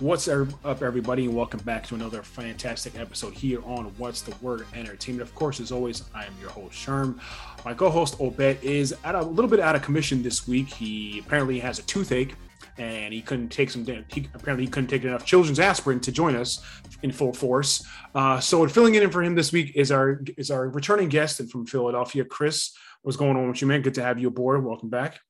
What's up, everybody, and welcome back to another fantastic episode here on What's the Word Entertainment. Of course, as always, I am your host, Sherm. My co host, Obed, is at a little bit out of commission this week. He apparently has a toothache and he couldn't take some. He, apparently, he couldn't take enough children's aspirin to join us in full force. Uh, so, filling in for him this week is our is our returning guest and from Philadelphia, Chris. What's going on with you, man? Good to have you aboard. Welcome back.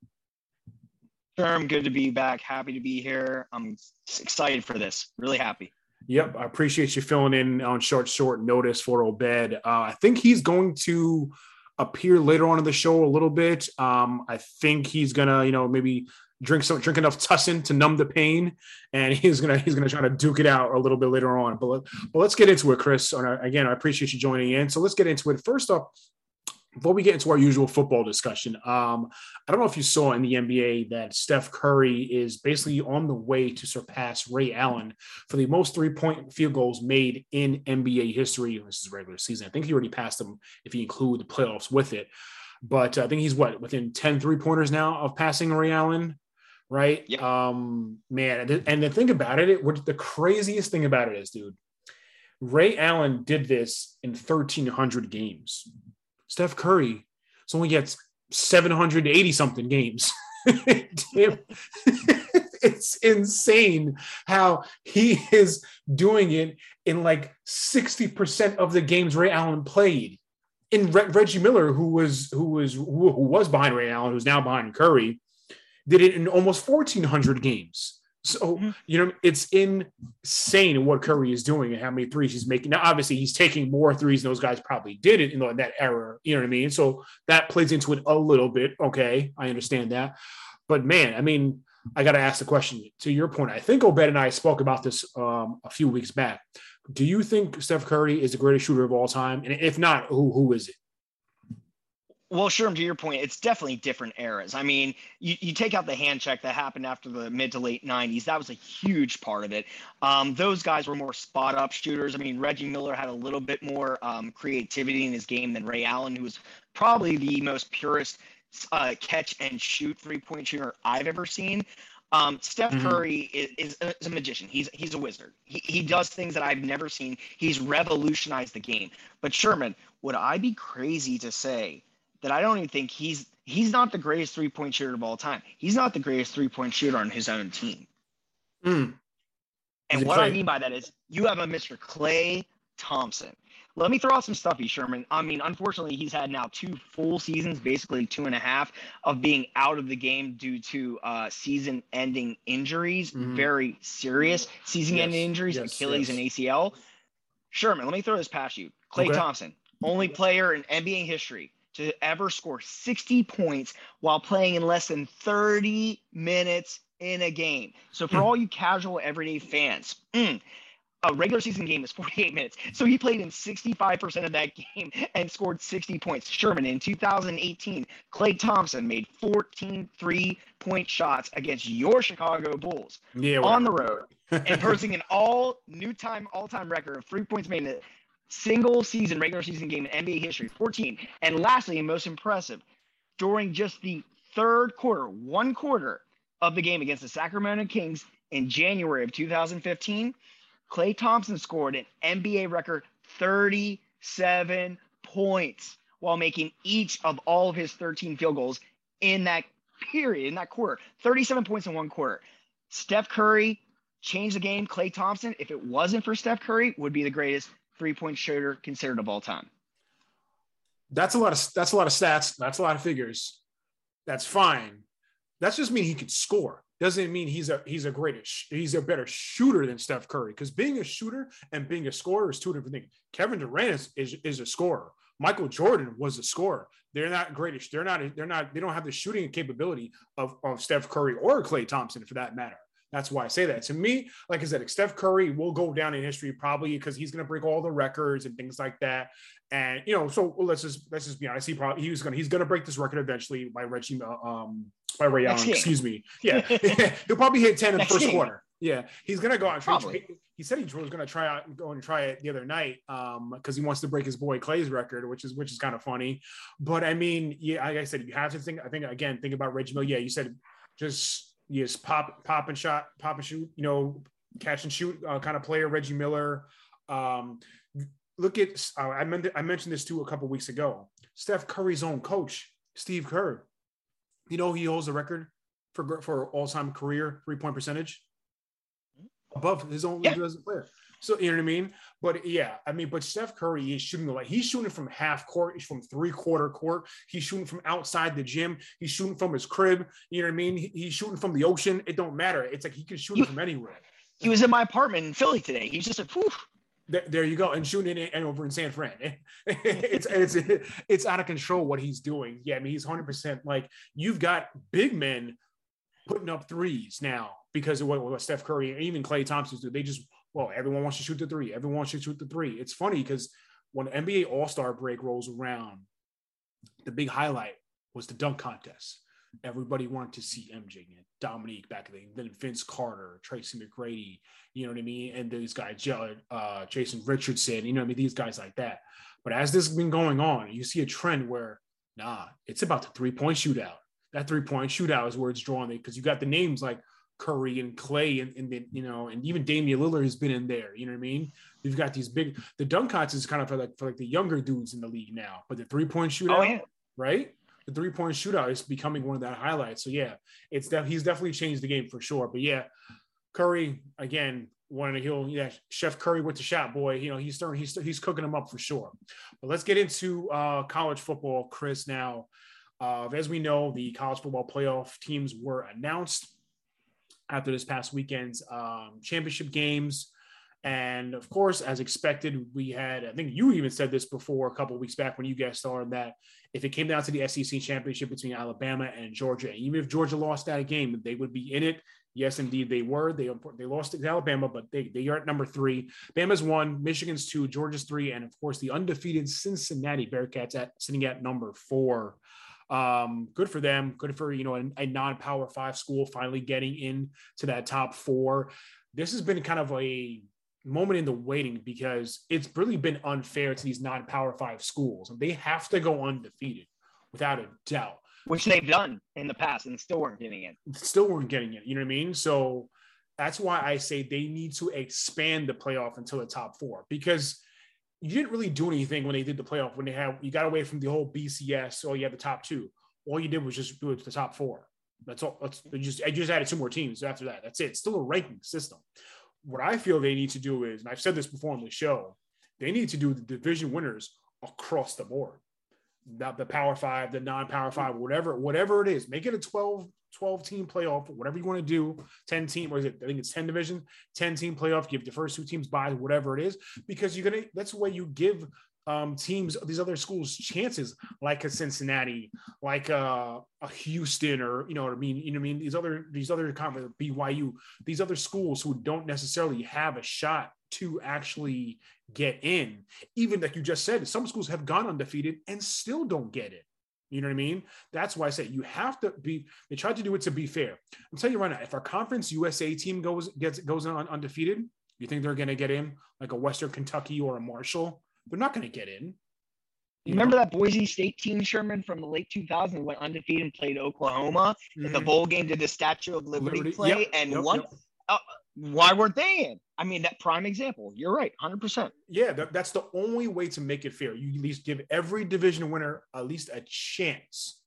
Sherm, good to be back. Happy to be here. I'm excited for this. Really happy. Yep, I appreciate you filling in on short, short notice for Obed. Uh, I think he's going to appear later on in the show a little bit. Um, I think he's gonna, you know, maybe drink some drink enough tussin to numb the pain, and he's gonna he's gonna try to duke it out a little bit later on. But, but let's get into it, Chris. And again, I appreciate you joining in. So let's get into it. First off, before we get into our usual football discussion, um, I don't know if you saw in the NBA that Steph Curry is basically on the way to surpass Ray Allen for the most three point field goals made in NBA history. This is regular season. I think he already passed them if you include the playoffs with it. But I think he's what within 10 three pointers now of passing Ray Allen, right? Yep. Um, man, and the thing about it, what the craziest thing about it is, dude, Ray Allen did this in 1,300 games. Steph Curry only gets 780 something games. it's insane how he is doing it in like 60% of the games Ray Allen played. In Re- Reggie Miller, who was who was who was behind Ray Allen, who's now behind Curry, did it in almost 1,400 games. So, mm-hmm. you know, it's insane what Curry is doing and how many threes he's making. Now, obviously, he's taking more threes than those guys probably did it in that era. You know what I mean? So that plays into it a little bit. Okay. I understand that. But man, I mean, I got to ask the question to your point. I think Obed and I spoke about this um, a few weeks back. Do you think Steph Curry is the greatest shooter of all time? And if not, who, who is it? Well, sure. To your point, it's definitely different eras. I mean, you, you take out the hand check that happened after the mid to late 90s. That was a huge part of it. Um, those guys were more spot up shooters. I mean, Reggie Miller had a little bit more um, creativity in his game than Ray Allen, who was probably the most purest uh, catch and shoot three point shooter I've ever seen. Um, Steph mm-hmm. Curry is, is, a, is, a magician. He's he's a wizard. He, he does things that I've never seen. He's revolutionized the game. But Sherman, would I be crazy to say that I don't even think he's he's not the greatest three point shooter of all time. He's not the greatest three point shooter on his own team. Mm. And what? I mean by that is you have a Mr. Klay Thompson. Let me throw out some stuff, Sherman. I mean, unfortunately, he's had now two full seasons, basically two and a half, of being out of the game due to uh, season-ending injuries, mm-hmm. very serious season-ending yes. injuries, yes, Achilles yes. and ACL. Sherman, let me throw this past you. Klay okay. Thompson, only player in NBA history to ever score 60 points while playing in less than 30 minutes in a game. So for mm. all you casual everyday fans, mm, a regular season game is 48 minutes. So he played in 65% of that game and scored 60 points. Sherman in 2018, Klay Thompson made 14 three-point shots against your Chicago Bulls yeah, on the road and posting an all new time all-time record of three points made in single season regular season game in NBA history, 14. And lastly, and most impressive, during just the third quarter, one quarter of the game against the Sacramento Kings in January of 2015, Klay Thompson scored an NBA record 37 points while making each of all of his 13 field goals in that period, in that quarter. 37 points in one quarter. Steph Curry changed the game. Klay Thompson, if it wasn't for Steph Curry, would be the greatest three point shooter considered of all time. That's a lot of that's a lot of stats. That's a lot of figures. That's fine. That's just mean he can score. Doesn't mean he's a he's a greater he's a better shooter than Steph Curry. Because being a shooter and being a scorer is two different things. Kevin Durant is, is, is a scorer. Michael Jordan was a scorer. They're not great. They're not. They're not. They don't have the shooting capability of, of Steph Curry or Klay Thompson, for that matter. That's why I say that. To me, like I said, Steph Curry will go down in history probably because he's going to break all the records and things like that. And you know, so let's just let's just be honest. He probably he was gonna he's gonna break this record eventually by Reggie um by Ray Allen. Excuse me. Yeah, he'll probably hit ten in the first quarter. Yeah, he's gonna go out. Try, he said he was gonna try out go and try it the other night um because he wants to break his boy Klay's record, which is which is kind of funny. But I mean, yeah, like I said, you have to think. I think again, think about Reggie Miller. Yeah, you said just yes, pop, pop and shot, pop and shoot, you know, catch and shoot uh, kind of player, Reggie Miller. Um, look at uh, I, meant, I mentioned this too a couple weeks ago. Steph Curry's own coach, Steve Kerr. You know he holds the record for for all time career three point percentage above his own yeah. player. So you know what I mean? But yeah, I mean, but Steph Curry is shooting like he's shooting from half court, he's from three quarter court, he's shooting from outside the gym, he's shooting from his crib. You know what I mean? He's shooting from the ocean. It don't matter. It's like he can shoot he, from anywhere. He was in my apartment in Philly today. He's just like, whew. There, there you go, and shooting it and over in San Fran. it's it's it's out of control what he's doing. Yeah, I mean he's hundred percent like you've got big men putting up threes now because of what, what Steph Curry and even Klay Thompson do. They just well, everyone wants to shoot the three. Everyone wants to shoot the three. It's funny because when NBA All Star break rolls around, the big highlight was the dunk contest. Everybody wanted to see MJ and Dominique back then, then Vince Carter, Tracy McGrady, you know what I mean? And these guys, uh, Jason Richardson, you know what I mean? These guys like that. But as this has been going on, you see a trend where, nah, it's about the three point shootout. That three point shootout is where it's drawn because you got the names like Curry and Klay and, and then you know and even Damian Lillard has been in there. You know what I mean? You've got these big the dunk contest is kind of for like for like the younger dudes in the league now, but the three point shootout, oh, yeah. right? The three point shootout is becoming one of that highlights. So yeah, it's that he's definitely changed the game for sure. But yeah, Curry again. Wanted to heal, yeah. Chef Curry with the shot, boy. You know he's starting, he's he's cooking them up for sure. But let's get into uh, college football, Chris. Now, uh, as we know, the college football playoff teams were announced after this past weekend's um, championship games. And of course, as expected, we had, I think you even said this before a couple weeks back when you guys started that if it came down to the SEC championship between Alabama and Georgia, even if Georgia lost that game, they would be in it. Yes, indeed, they were. They they lost to Alabama, but they, they are at number three. Bama's one, Michigan's two, Georgia's three, and of course the undefeated Cincinnati Bearcats at sitting at number four. Um, good for them. Good for you know a, a non-power five school finally getting into that top four. This has been kind of a moment in the waiting because it's really been unfair to these non-power five schools. They have to go undefeated without a doubt. Which they've done in the past and still weren't getting it. Still weren't getting it. You know what I mean? So that's why I say they need to expand the playoff until the top four because you didn't really do anything when they did the playoff when they had you got away from the whole BCS. Oh, you had the top two. All you did was just do it to the top four. That's all. That's just I just added two more teams after that. That's it. It's still a ranking system. What I feel they need to do is, and I've said this before on the show, they need to do the division winners across the board. Not the power five, the non-power five, whatever, whatever it is. Make it a 12 12 team playoff, whatever you want to do, 10 team, or is it? I think it's 10 division, 10 team playoff, give the first two teams by whatever it is, because you're going to, that's the way you give um, teams, these other schools chances like a Cincinnati, like a, a Houston, or, you know what I mean? You know what I mean? These other, these other conference BYU, these other schools who don't necessarily have a shot to actually get in. Even like you just said, some schools have gone undefeated and still don't get it. You know what I mean? That's why I say you have to be. They tried to do it to be fair. I'm telling you right now, if our conference USA team goes gets goes on undefeated, you think they're going to get in like a Western Kentucky or a Marshall? They're not going to get in. You remember that Boise State team, Sherman, from the late 2000s, went undefeated and played Oklahoma mm-hmm. in the bowl game, did the Statue of Liberty, Liberty. play, yep. and yep. won. Yep. Uh, why weren't they in? I mean, that prime example. You're right, 100%. Yeah, that, that's the only way to make it fair. You at least give every division winner at least a chance.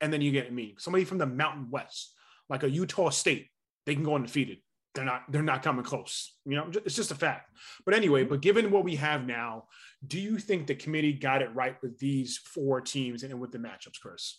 And then you get me somebody from the Mountain West, like a Utah State, they can go undefeated. They're not, they're not coming close. You know, it's just a fact. But anyway, but given what we have now, do you think the committee got it right with these four teams and with the matchups, Chris?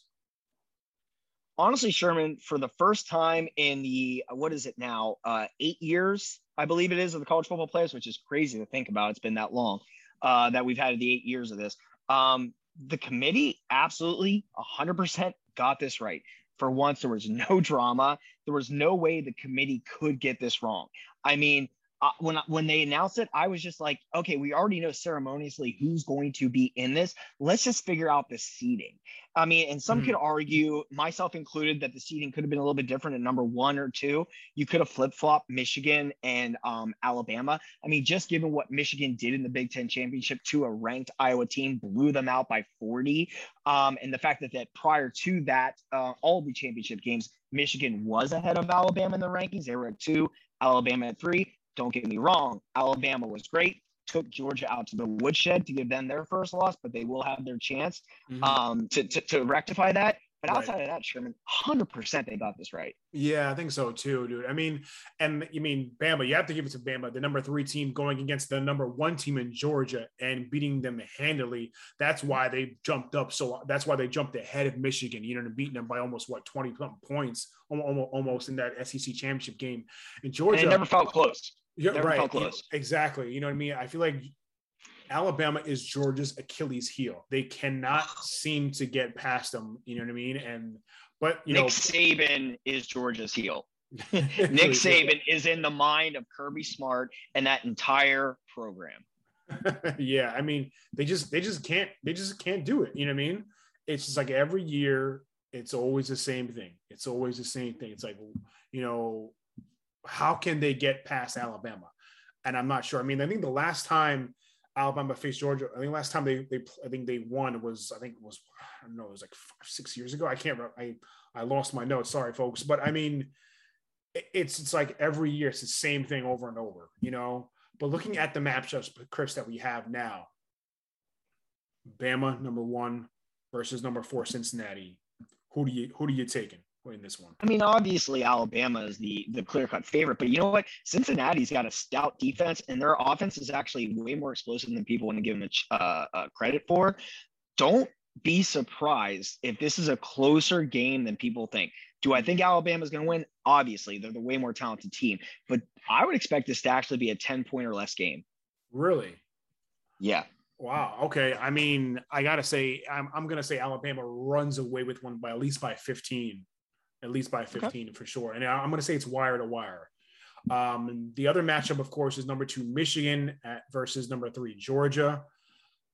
honestly, Sherman, for the first time in the what is it now, uh, eight years, I believe it is, of the college football players, which is crazy to think about. It's been that long uh, that we've had the eight years of this. Um, the committee absolutely 100% got this right. For once, there was no drama. There was no way the committee could get this wrong. I mean, uh, when when they announced it, I was just like, okay, we already know ceremoniously who's going to be in this. Let's just figure out the seating. I mean, and some mm-hmm. could argue, myself included, that the seating could have been a little bit different at number one or two. You could have flip flopped Michigan and um, Alabama. I mean, just given what Michigan did in the Big Ten championship to a ranked Iowa team, blew them out by 40, um, and the fact that that prior to that, uh, all the championship games, Michigan was ahead of Alabama in the rankings. They were at two, Alabama at three. Don't get me wrong, Alabama was great. Took Georgia out to the woodshed to give them their first loss, but they will have their chance mm-hmm. um, to, to, to rectify that. But outside right. of that, Sherman, 100% they got this right. Yeah, I think so too, dude. I mean, and you mean Bama, you have to give it to Bama, the number three team going against the number one team in Georgia and beating them handily. That's why they jumped up. So that's why they jumped ahead of Michigan, you know, and beating them by almost what 20 points almost, almost in that SEC championship game. In Georgia, and never felt close. Yeah, right. Exactly. You know what I mean? I feel like Alabama is Georgia's Achilles heel. They cannot seem to get past them. You know what I mean? And but you Nick know, Saban is Georgia's heel. Nick Saban is in the mind of Kirby Smart and that entire program. yeah, I mean, they just they just can't they just can't do it. You know what I mean? It's just like every year, it's always the same thing. It's always the same thing. It's like, you know, how can they get past Alabama? And I'm not sure. I mean, I think the last time Alabama faced Georgia. I think last time they they I think they won was I think it was I don't know it was like five, six years ago. I can't remember. I I lost my notes. Sorry, folks. But I mean, it's it's like every year it's the same thing over and over. You know. But looking at the matchups, Chris, that we have now, Bama number one versus number four Cincinnati. Who do you who do you taking? Win this one? I mean, obviously Alabama is the the clear cut favorite, but you know what? Cincinnati's got a stout defense, and their offense is actually way more explosive than people want to give them uh, uh, credit for. Don't be surprised if this is a closer game than people think. Do I think Alabama's going to win? Obviously, they're the way more talented team, but I would expect this to actually be a 10 point or less game. Really? Yeah. Wow. Okay. I mean, I got to say, I'm, I'm going to say Alabama runs away with one by at least by 15 at least by 15 okay. for sure. And I'm going to say it's wire to wire. Um, the other matchup, of course, is number two Michigan at, versus number three Georgia.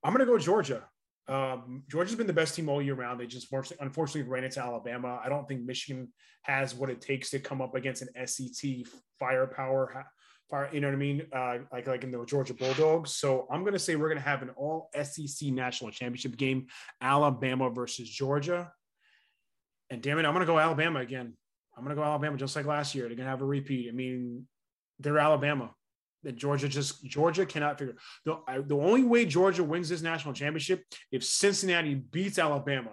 I'm going to go Georgia. Um, Georgia's been the best team all year round. They just unfortunately ran into Alabama. I don't think Michigan has what it takes to come up against an SEC firepower. Fire, you know what I mean? Uh, like like in the Georgia Bulldogs. So I'm going to say we're going to have an all SEC national championship game, Alabama versus Georgia. And damn it, I'm going to go Alabama again. I'm going to go Alabama just like last year. They're going to have a repeat. I mean, they're Alabama. That Georgia just Georgia cannot figure. The, I, the only way Georgia wins this national championship if Cincinnati beats Alabama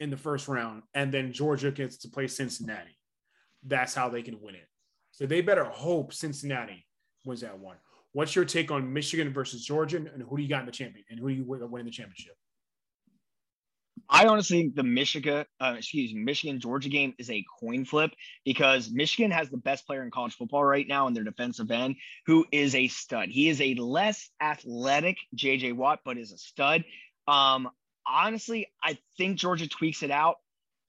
in the first round, and then Georgia gets to play Cincinnati. That's how they can win it. So they better hope Cincinnati wins that one. What's your take on Michigan versus Georgia, and who do you got in the champion, and who do you win the championship? I honestly think the Michigan, uh, excuse me, Michigan Georgia game is a coin flip because Michigan has the best player in college football right now in their defensive end, who is a stud. He is a less athletic JJ Watt, but is a stud. Um, honestly, I think Georgia tweaks it out.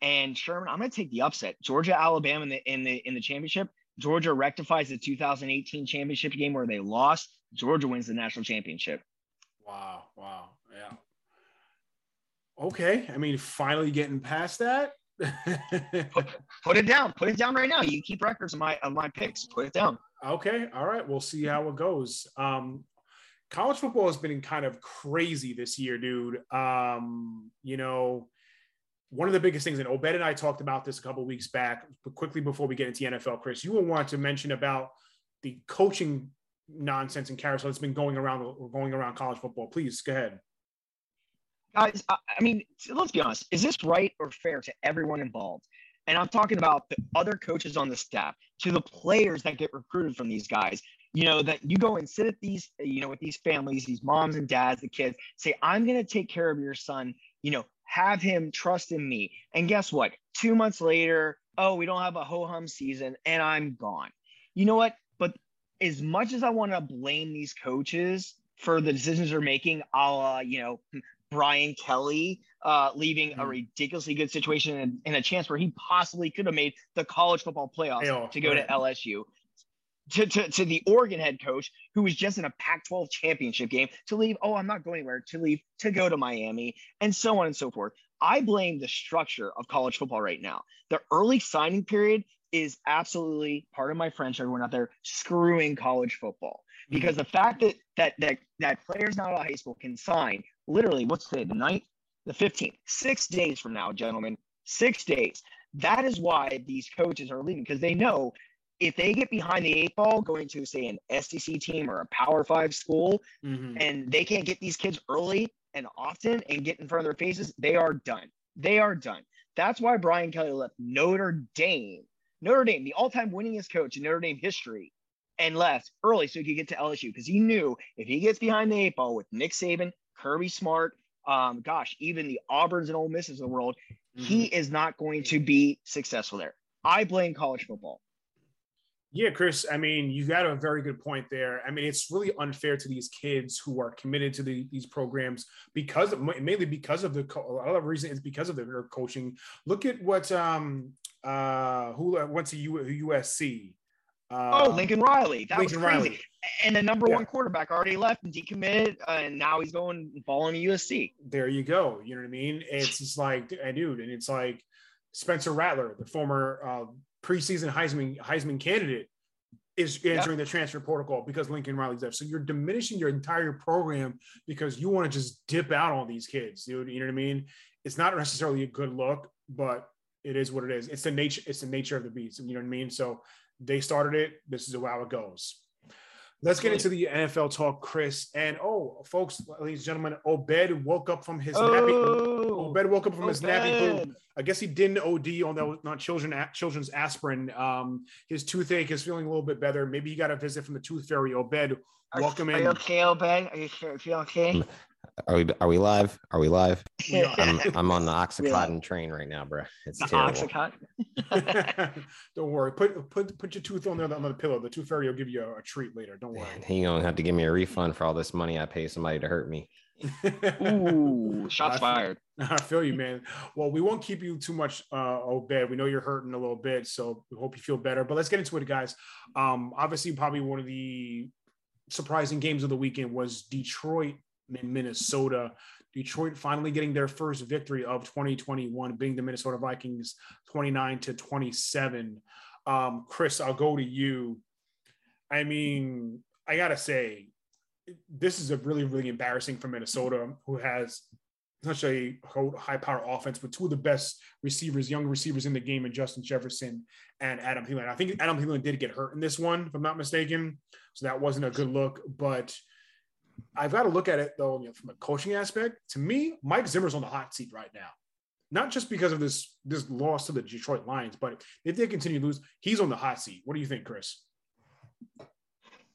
And Sherman, I'm going to take the upset. Georgia, Alabama in the in the in the championship. Georgia rectifies the 2018 championship game where they lost. Georgia wins the national championship. Wow! Wow! Okay. I mean, finally getting past that. put, put, it down. Put it down right now. You keep records of my of my picks. Put it down. Okay. All right. We'll see how it goes. Um, college football has been kind of crazy this year, dude. Um, you know, one of the biggest things, and Obed and I talked about this a couple weeks back, but quickly before we get into NFL, Chris, you will want to mention about the coaching nonsense and carousel that's been going around going around college football. Please go ahead guys, I, I mean, let's be honest. Is this right or fair to everyone involved? And I'm talking about the other coaches on the staff, to the players that get recruited from these guys. You know, that you go and sit at these, you know, with these families, these moms and dads, the kids, say, I'm going to take care of your son, you know, have him trust in me. And guess what? Two months later, oh, we don't have a ho hum season and I'm gone. You know what? But as much as I want to blame these coaches for the decisions they're making, a la, you know, Brian Kelly uh, leaving mm-hmm. a ridiculously good situation and, and, a chance where he possibly could have made the college football playoffs to go right. to LSU. to, to, to the Oregon head coach who was just in a Pac 12 championship game to leave, oh, I'm not going anywhere, to leave, to go to Miami, and so on and so forth. I blame the structure of college football right now. The early signing period is absolutely part of my French, everyone out there, screwing college football. Mm-hmm. Because the fact that that that that players not out of high school can sign literally what's today, the ninth, the 15th, six days from now, gentlemen, six days. That is why these coaches are leaving because they know if they get behind the eight ball going to say an SEC team or a Power Five school, mm-hmm. and they can't get these kids early and often and get in front of their faces, they are done. They are done. That's why Brian Kelly left Notre Dame, Notre Dame, the all-time winningest coach in Notre Dame history, and left early so he could get to LSU because he knew if he gets behind the eight ball with Nick Saban, Kirby Smart, um, gosh, even the Auburns and Ole Misses of the world, mm-hmm. he is not going to be successful there. I blame college football. Yeah, Chris. I mean, you got a very good point there. I mean, it's really unfair to these kids who are committed to the, these programs because of, mainly because of the a lot of reason is because of their coaching. Look at what um uh who went to U, USC. Uh, oh, Lincoln Riley. That Lincoln was crazy. Riley. And the number yeah. one quarterback already left and decommitted, uh, and now he's going and following USC. There you go. You know what I mean? It's just like, dude, and it's like Spencer Rattler, the former uh, preseason Heisman Heisman candidate is entering the transfer protocol because Lincoln Riley's there. So you're diminishing your entire program because you want to just dip out on these kids, dude. You know what I mean? It's not necessarily a good look, but it is what it is. It's the nature. It's the nature of the beast. You know what I mean? So they started it. This is how it goes. Let's get into the NFL talk, Chris. And oh, folks, ladies and gentlemen, Obed woke up from his oh, nappy. Obed woke up from Obed. his nappy. I guess he didn't OD on that not children children's aspirin. Um, his toothache is feeling a little bit better. Maybe he got a visit from the tooth fairy. Obed, welcome are, in. Are you okay, Obed? Are you feel okay? Are we are we live? Are we live? I'm, I'm on the Oxycontin train right now, bro. It's the terrible. Oxycontin. Don't worry. Put put put your tooth on there on the pillow. The tooth fairy will give you a, a treat later. Don't worry. He gonna have to give me a refund for all this money I pay somebody to hurt me. Ooh, shots I fired. I feel you, man. Well, we won't keep you too much, uh, Obed. We know you're hurting a little bit, so we hope you feel better. But let's get into it, guys. Um, obviously, probably one of the surprising games of the weekend was Detroit in Minnesota. Detroit finally getting their first victory of 2021, being the Minnesota Vikings 29 to 27. Um, Chris, I'll go to you. I mean, I gotta say, this is a really, really embarrassing for Minnesota, who has such a high power offense with two of the best receivers, young receivers in the game, and Justin Jefferson and Adam Thielen. I think Adam Thielen did get hurt in this one, if I'm not mistaken. So that wasn't a good look. But I've got to look at it though you know, from a coaching aspect. To me, Mike Zimmer's on the hot seat right now, not just because of this this loss to the Detroit Lions, but if they continue to lose, he's on the hot seat. What do you think, Chris?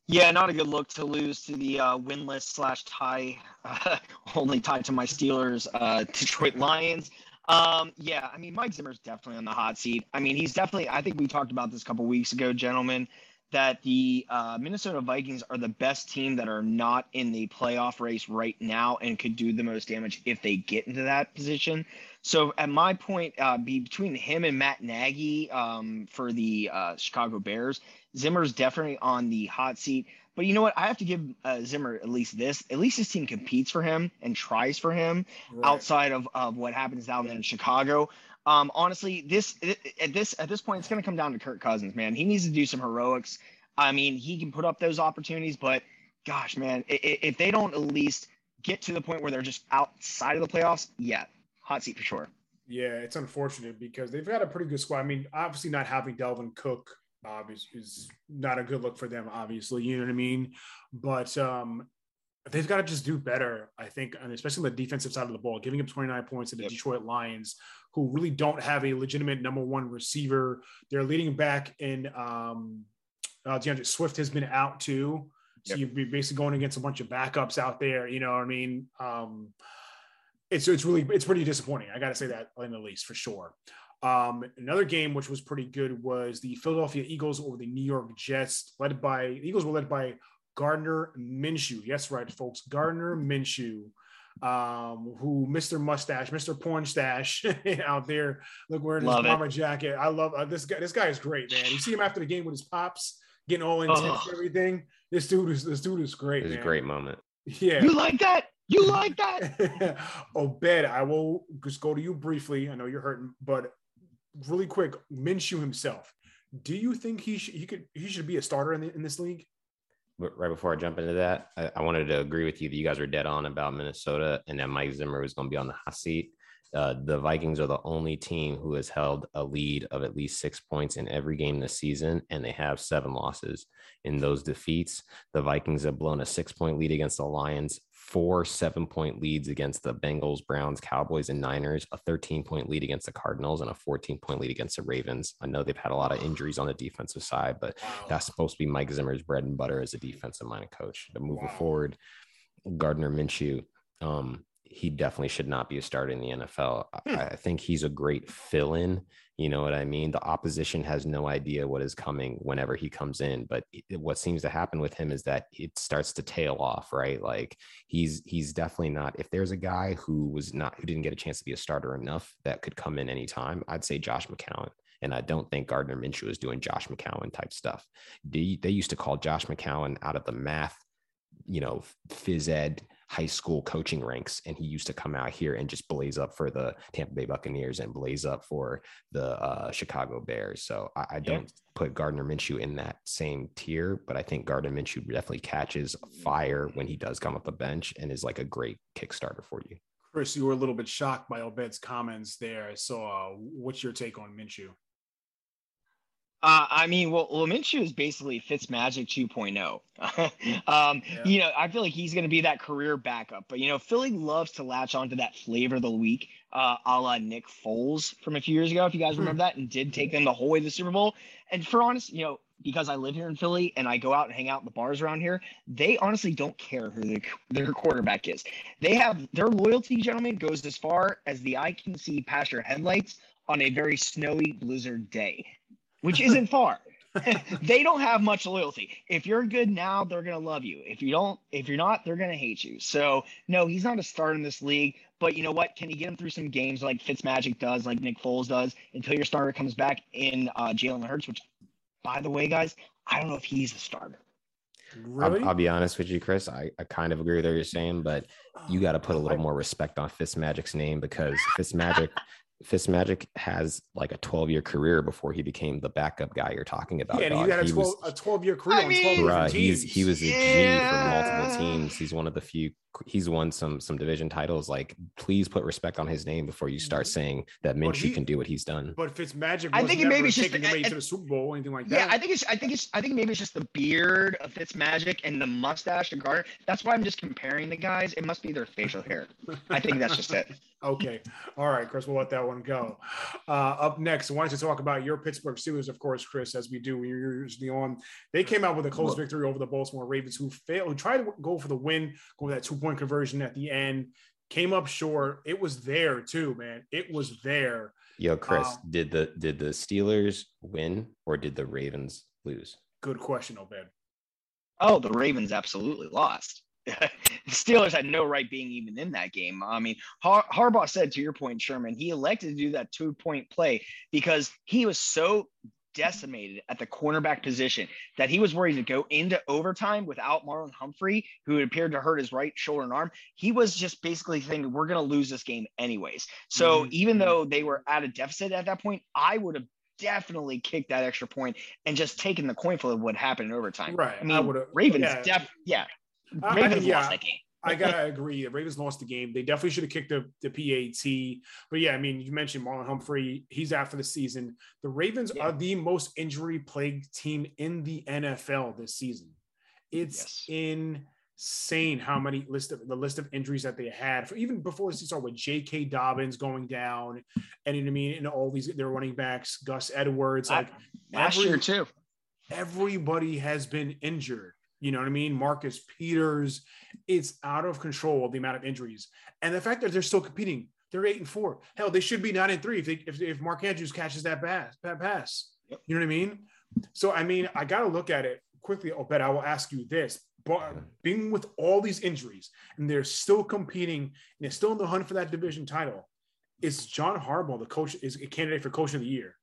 Yeah, not a good look to lose to the uh, winless slash tie, uh, only tied to my Steelers, uh, Detroit Lions. Um, yeah, I mean, Mike Zimmer's definitely on the hot seat. I mean, he's definitely. I think we talked about this a couple weeks ago, gentlemen that the uh, Minnesota Vikings are the best team that are not in the playoff race right now and could do the most damage if they get into that position. So, at my point, uh, be between him and Matt Nagy um, for the uh, Chicago Bears, Zimmer's definitely on the hot seat. But you know what? I have to give uh, Zimmer at least this. At least his team competes for him and tries for him right. outside of, of what happens down there in Chicago. Um, honestly, this at this at this point, it's going to come down to Kirk Cousins, man. He needs to do some heroics. I mean, he can put up those opportunities, but gosh, man, if they don't at least get to the point where they're just outside of the playoffs, yeah, hot seat for sure. Yeah, it's unfortunate because they've got a pretty good squad. I mean, obviously, not having Dalvin Cook obviously is not a good look for them. Obviously, you know what I mean. But um, they've got to just do better, I think, and especially on the defensive side of the ball, giving up 29 points to the yep. Detroit Lions, who really don't have a legitimate number one receiver. They're leading back in um, uh, D'Andre Swift has been out too. So yep. you're basically going against a bunch of backups out there. You know what I mean? Um, it's it's really it's pretty disappointing. I got to say that in the least for sure. Um, another game which was pretty good was the Philadelphia Eagles over the New York Jets, led by Eagles were led by Gardner Minshew. Yes, right, folks. Gardner Minshew, um, who Mr. Mustache, Mr. Porn Stash out there, look wearing his bomber jacket. I love uh, this guy. This guy is great, man. You see him after the game with his pops getting all intense oh. and everything. This dude is this dude is great. It's a great moment. Yeah. You like that? You like that? Obed, I will just go to you briefly. I know you're hurting, but really quick, Minshew himself. Do you think he should he could he should be a starter in, the, in this league? Right before I jump into that, I, I, wanted to agree with you that you guys were dead on about Minnesota and that Mike Zimmer was going to be on the hot seat. Uh, the Vikings are the only team who has held a lead of at least six points in every game this season, and they have seven losses. In those defeats, the Vikings have blown a six point lead against the Lions, four seven point leads against the Bengals, Browns, Cowboys, and Niners, a 13 point lead against the Cardinals, and a 14 point lead against the Ravens. I know they've had a lot of injuries on the defensive side, but that's supposed to be Mike Zimmer's bread and butter as a defensive minded coach. To moving wow. forward, Gardner Minshew, um, he definitely should not be a starter in the NFL. Hmm. I, I think he's a great fill in you know what I mean? The opposition has no idea what is coming whenever he comes in. But what seems to happen with him is that it starts to tail off, right? Like he's he's definitely not. If there's a guy who was not who didn't get a chance to be a starter enough that could come in anytime, I'd say Josh McCown. And I don't think Gardner Minshew is doing Josh McCown type stuff. They, they used to call Josh McCown out of the math, you know, phys ed high school coaching ranks and he used to come out here and just blaze up for the Tampa Bay Buccaneers and blaze up for the uh, Chicago Bears. So I, I don't yeah. put Gardner Minshew in that same tier, but I think Gardner Minshew definitely catches fire when he does come up the bench and is like a great kickstarter for you. Chris, you were a little bit shocked by Obed's comments there. So, uh, what's your take on Minshew? Uh, I mean, well, Minshew is basically Fitzmagic 2.0. um, yeah. You know, I feel like he's going to be that career backup. But, you know, Philly loves to latch onto that flavor of the week, uh, a la Nick Foles from a few years ago, if you guys hmm. remember that, and did take them the whole way to the Super Bowl. And for honest, you know, because I live here in Philly and I go out and hang out in the bars around here, they honestly don't care who the, their quarterback is. They have their loyalty, gentlemen, goes as far as the eye can see past your headlights on a very snowy blizzard day which isn't far. they don't have much loyalty. If you're good now, they're gonna love you. If you don't, if you're not, they're gonna hate you. So no, he's not a star in this league. But you know what? Can you get him through some games like Fitzmagic does, like Nick Foles does, until your starter comes back in uh, Jalen Hurts? Which, by the way, guys, I don't know if he's a starter. Really? I'll, I'll, be honest with you, Chris. I, I kind of agree with what you're saying, but you got to put a little more respect on Fitzmagic's name because Fitzmagic Fitzmagic has like a 12 year career before he became the backup guy you're talking about. Yeah, he had a 12, was, a 12 year career I mean, right, he's, he was a yeah. G for multiple teams. He's one of the few he's won some some division titles. Like, please put respect on his name before you start mm-hmm. saying that Minshew he, can do what he's done. But Fitzmagic, I think it maybe just taking him to the Super Bowl, or anything like yeah, that. Yeah, I think it's I think it's I think maybe it's just the beard of Fitzmagic and the mustache and Gardner. That's why I'm just comparing the guys. It must be their facial hair. I think that's just it. okay, all right, Chris, we'll let that one go. Uh, up next, I wanted to talk about your Pittsburgh Steelers, of course, Chris, as we do when you're usually on. They came out with a close victory over the Baltimore Ravens, who failed, who tried to go for the win, go with that two point conversion at the the end, came up short. It was there too, man. It was there. Yo, Chris, um, did the did the Steelers win or did the Ravens lose? Good question, Obed. Oh, the Ravens absolutely lost. The Steelers had no right being even in that game. I mean, Har- Harbaugh said to your point, Sherman, he elected to do that two point play because he was so decimated at the cornerback position that he was worried to go into overtime without Marlon Humphrey, who appeared to hurt his right shoulder and arm. He was just basically thinking, we're going to lose this game anyways. So mm-hmm. even though they were at a deficit at that point, I would have definitely kicked that extra point and just taken the coin flip of what happened in overtime. Right. I mean, I Ravens, yeah. Def, yeah. Ravens yeah. lost that game. I gotta agree. The Ravens lost the game. They definitely should have kicked the, the PAT. But yeah, I mean, you mentioned Marlon Humphrey. He's out for the season. The Ravens yeah. are the most injury plagued team in the NFL this season. It's yes. insane how many list of the list of injuries that they had for even before this started with J.K. Dobbins going down, and you know I mean, and all these their running backs, Gus Edwards, like last every, year too. Everybody has been injured. You know what I mean? Marcus Peters. It's out of control the amount of injuries. And the fact that they're still competing, they're eight and four. Hell, they should be nine and three if they, if, if Mark Andrews catches that pass. That pass. Yep. You know what I mean? So I mean, I got to look at it quickly. Oh, but I will ask you this: but being with all these injuries and they're still competing and they're still in the hunt for that division title, is John Harbaugh the coach? Is a candidate for coach of the year?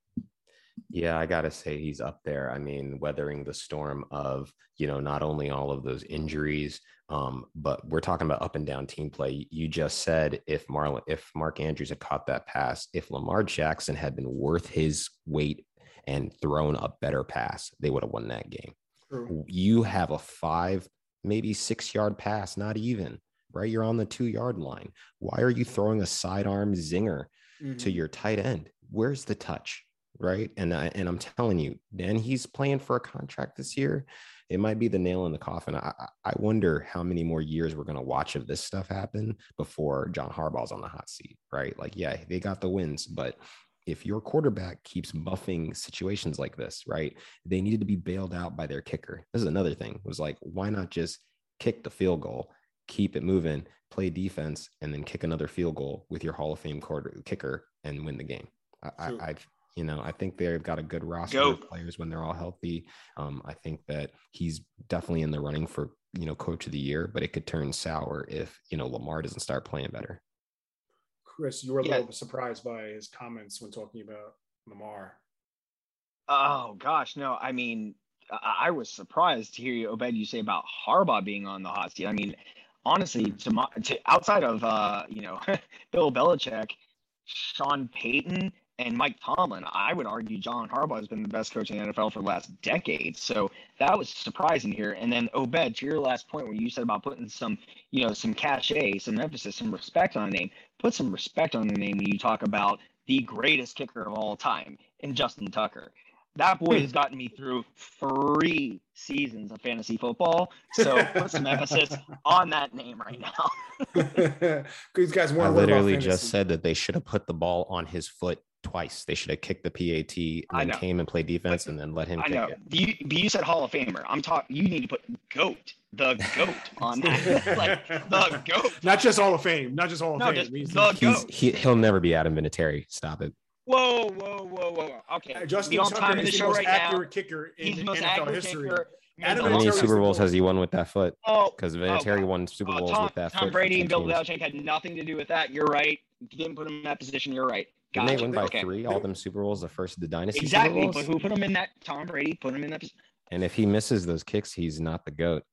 Yeah, I gotta say he's up there. I mean, weathering the storm of you know not only all of those injuries, um, but we're talking about up and down team play. You just said if Marlon, if Mark Andrews had caught that pass, if Lamar Jackson had been worth his weight and thrown a better pass, they would have won that game. True. You have a five, maybe six yard pass, not even right. You're on the two yard line. Why are you throwing a sidearm zinger mm-hmm. to your tight end? Where's the touch? Right? And I, and I'm telling you, then he's playing for a contract this year. It might be the nail in the coffin. I, I wonder how many more years we're going to watch of this stuff happen before John Harbaugh's on the hot seat, right? Like, yeah, they got the wins, but if your quarterback keeps buffing situations like this, right? They needed to be bailed out by their kicker. This is another thing. Was like, why not just kick the field goal, keep it moving, play defense, and then kick another field goal with your Hall of Fame quarter kicker and win the game? I, I, you know, I think they've got a good roster Go. of players when they're all healthy. Um, I think that he's definitely in the running for you know coach of the year, but it could turn sour if you know Lamar doesn't start playing better. Chris, you were a yeah. little surprised by his comments when talking about Lamar. Oh gosh, no. I mean, I was surprised to hear you, Obed, you say about Harbaugh being on the hot seat. I mean, honestly, to, my, to outside of uh, you know Bill Belichick, Sean Payton and Mike Tomlin, I would argue John Harbaugh has been the best coach in the NFL for the last decade. So that was surprising here. And then Obed, to your last point where you said about putting some, you know, some cachet, some emphasis, some respect on the name, put some respect on the name when you talk about the greatest kicker of all time in Justin Tucker. That boy has gotten me through three seasons of fantasy football. So put some emphasis on that name right now. These guys I literally just said that they should have put the ball on his foot twice. They should have kicked the PAT and then came and played defense but, and then let him I know. It. You, but you said Hall of Famer. I'm talking. You need to put GOAT, the GOAT on that. like the GOAT. Not just Hall of Fame. Not just Hall of no, Fame. He's, the GOAT. He, he'll never be Adam Vinatieri. Stop it. Whoa, whoa, whoa, whoa. Okay. Uh, Justin Tucker time in the, the show most right accurate now. kicker in He's the most NFL history. Kicker. Adam How many Super Bowls has he won with that foot? Oh, because Vinatieri oh, won Super oh, Bowls Tom, with that Tom foot. Tom Brady and Bill Belichick had nothing to do with that. You're right. Didn't put him in that position. You're right. Gotcha. Didn't they win by okay. three? All them Super Bowls, the first of the dynasty. Exactly. But who put him in that? Tom Brady put him in that. And if he misses those kicks, he's not the goat.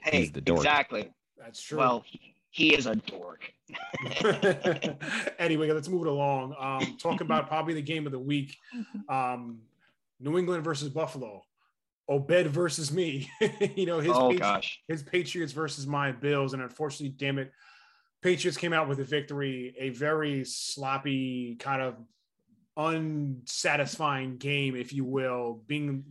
Hey, he's the dork. Exactly. That's true. Well, he, he is a dork. anyway, let's move it along. Um, talking about probably the game of the week. Um, New England versus Buffalo. Obed versus me. you know, his oh, Patri- gosh. his Patriots versus my Bills. And unfortunately, damn it, Patriots came out with a victory, a very sloppy, kind of unsatisfying game, if you will. Being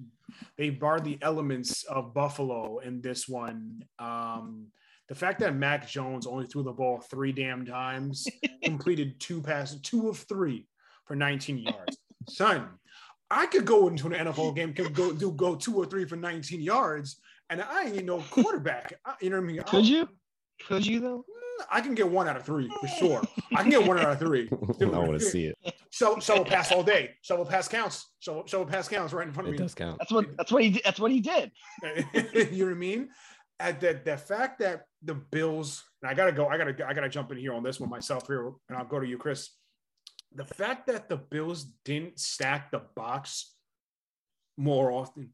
they barred the elements of Buffalo in this one. Um, the fact that Mac Jones only threw the ball three damn times, completed two passes, two of three for 19 yards. Son, I could go into an NFL game, could go do go two or three for 19 yards, and I ain't no quarterback. you know what I mean? Could you? Could you though? I can get one out of three for sure. I can get one out of three. I want to see it. So shovel pass all day. Shovel pass counts. Shovel shovel pass counts right in front of it me. It does count. That's what that's what he did. That's what he did. you know what I mean? At the the fact that the Bills and I gotta go. I gotta I gotta jump in here on this one myself here, and I'll go to you, Chris. The fact that the Bills didn't stack the box more often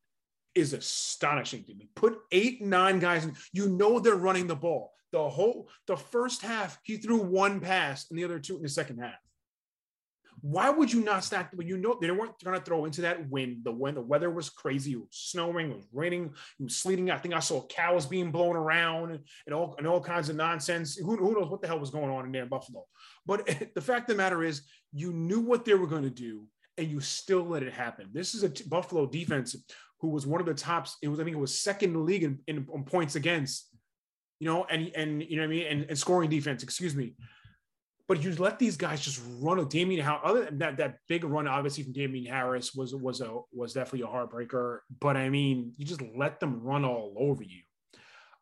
is astonishing to me. Put eight, nine guys in. You know they're running the ball the whole the first half he threw one pass and the other two in the second half. Why would you not stack when you know they weren't going to throw into that wind. The when the weather was crazy. It was snowing it was raining it was sleeting. I think i saw cows being blown around and all and all kinds of nonsense. Who, who knows what the hell was going on in there in buffalo? But the fact of the matter is you knew what they were going to do and you still let it happen. This is a t- buffalo defense who was one of the tops. It was i think it was second in the league in, in, in points against you know, and and you know what I mean, and, and scoring defense, excuse me. But you let these guys just run Damien How Other than that, that big run, obviously from Damien Harris was was a was definitely a heartbreaker. But I mean, you just let them run all over you.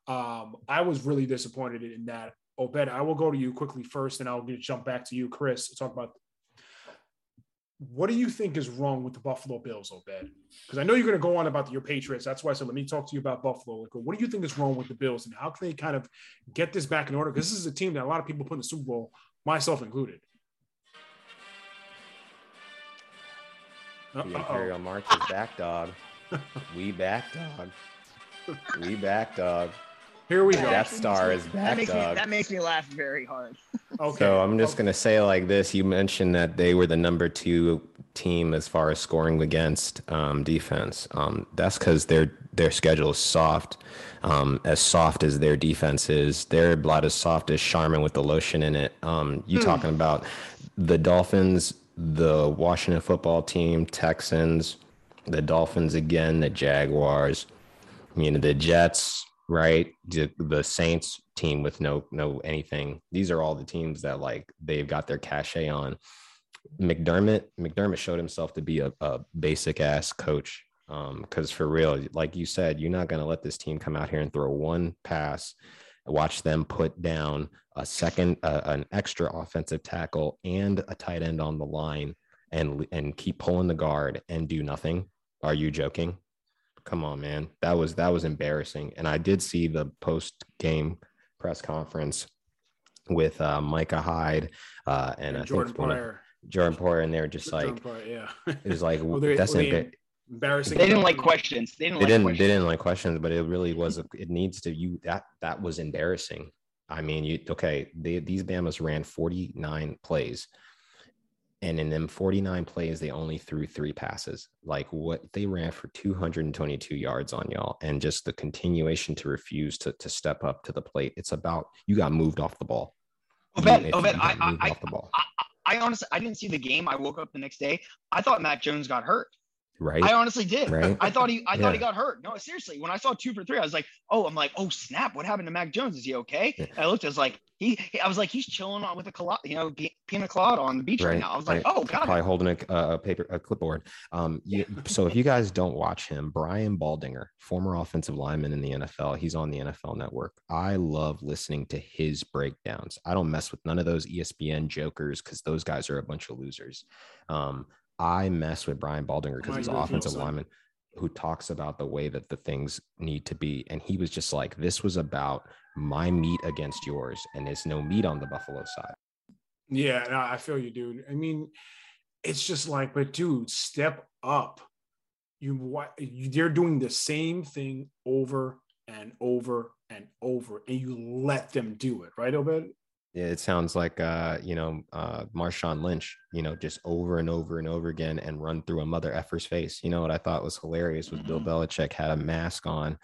Um, I was really disappointed in that. Obed, I will go to you quickly first, and I'll jump back to you, Chris, to talk about what do you think is wrong with the Buffalo Bills, Obed? Because I know you're going to go on about your Patriots. That's why I said, let me talk to you about Buffalo. Like, what do you think is wrong with the Bills and how can they kind of get this back in order? Because this is a team that a lot of people put in the Super Bowl, myself included. The Imperial March is back, dog. we back, dog. We back, dog. Here we go. Death Star is back, that makes dog. Me, that makes me laugh very hard. okay. So I'm just okay. gonna say like this. You mentioned that they were the number two team as far as scoring against um, defense. Um, that's because their their schedule is soft, um, as soft as their defense is. They're about as soft as Charmin with the lotion in it. Um, you mm. talking about the Dolphins, the Washington football team, Texans, the Dolphins again, the Jaguars. I mean the Jets, right? The, the Saints team with no no anything. These are all the teams that like they've got their cachet on. McDermott McDermott showed himself to be a, a basic ass coach. Um, because for real, like you said, you're not gonna let this team come out here and throw one pass, watch them put down a second, uh, an extra offensive tackle and a tight end on the line, and and keep pulling the guard and do nothing. Are you joking? Come on, man. That was that was embarrassing. And I did see the post game press conference with uh, Micah Hyde uh, and, and Jordan Poyer. Jordan Poyer, and they're just like, Poyer, yeah, it was like well, that's well, emba- embarrassing. They didn't like questions. They didn't. They like didn't. Questions. They didn't like questions, but it really was. It needs to. You that that was embarrassing. I mean, you okay? They, these Bama's ran forty nine plays and in them 49 plays they only threw three passes. Like what they ran for 222 yards on y'all and just the continuation to refuse to, to step up to the plate. It's about you got moved off the ball. Obed, Obed, I, oh, I, I, I, I honestly i didn't see the game. I woke up the next day. I thought mac jones got hurt Right. I honestly did. Right. I thought he I yeah. thought he got hurt. No, seriously. When I saw two for three, I was like, oh, I'm like, oh snap, what happened to Mac Jones? Is he okay? Yeah. I looked, I was like, he, I was like, he's chilling on with a colada, you know, pina colada on the beach right, right now. I was like, right. oh god. Probably holding a, a, paper a clipboard. Um you, so if you guys don't watch him, Brian Baldinger, former offensive lineman in the NFL, he's on the NFL network. I love listening to his breakdowns. I don't mess with none of those ESPN jokers because those guys are a bunch of losers. Um, I mess with Brian Baldinger because he's an offensive lineman who talks about the way that the things need to be. And he was just like, this was about my meat against yours, and there's no meat on the Buffalo side. Yeah, no, I feel you, dude. I mean, it's just like, but dude, step up. You what they're doing the same thing over and over and over, and you let them do it, right, Obed? It sounds like uh, you know uh, Marshawn Lynch, you know, just over and over and over again and run through a mother effer's face. You know what I thought was hilarious was Bill mm-hmm. Belichick had a mask on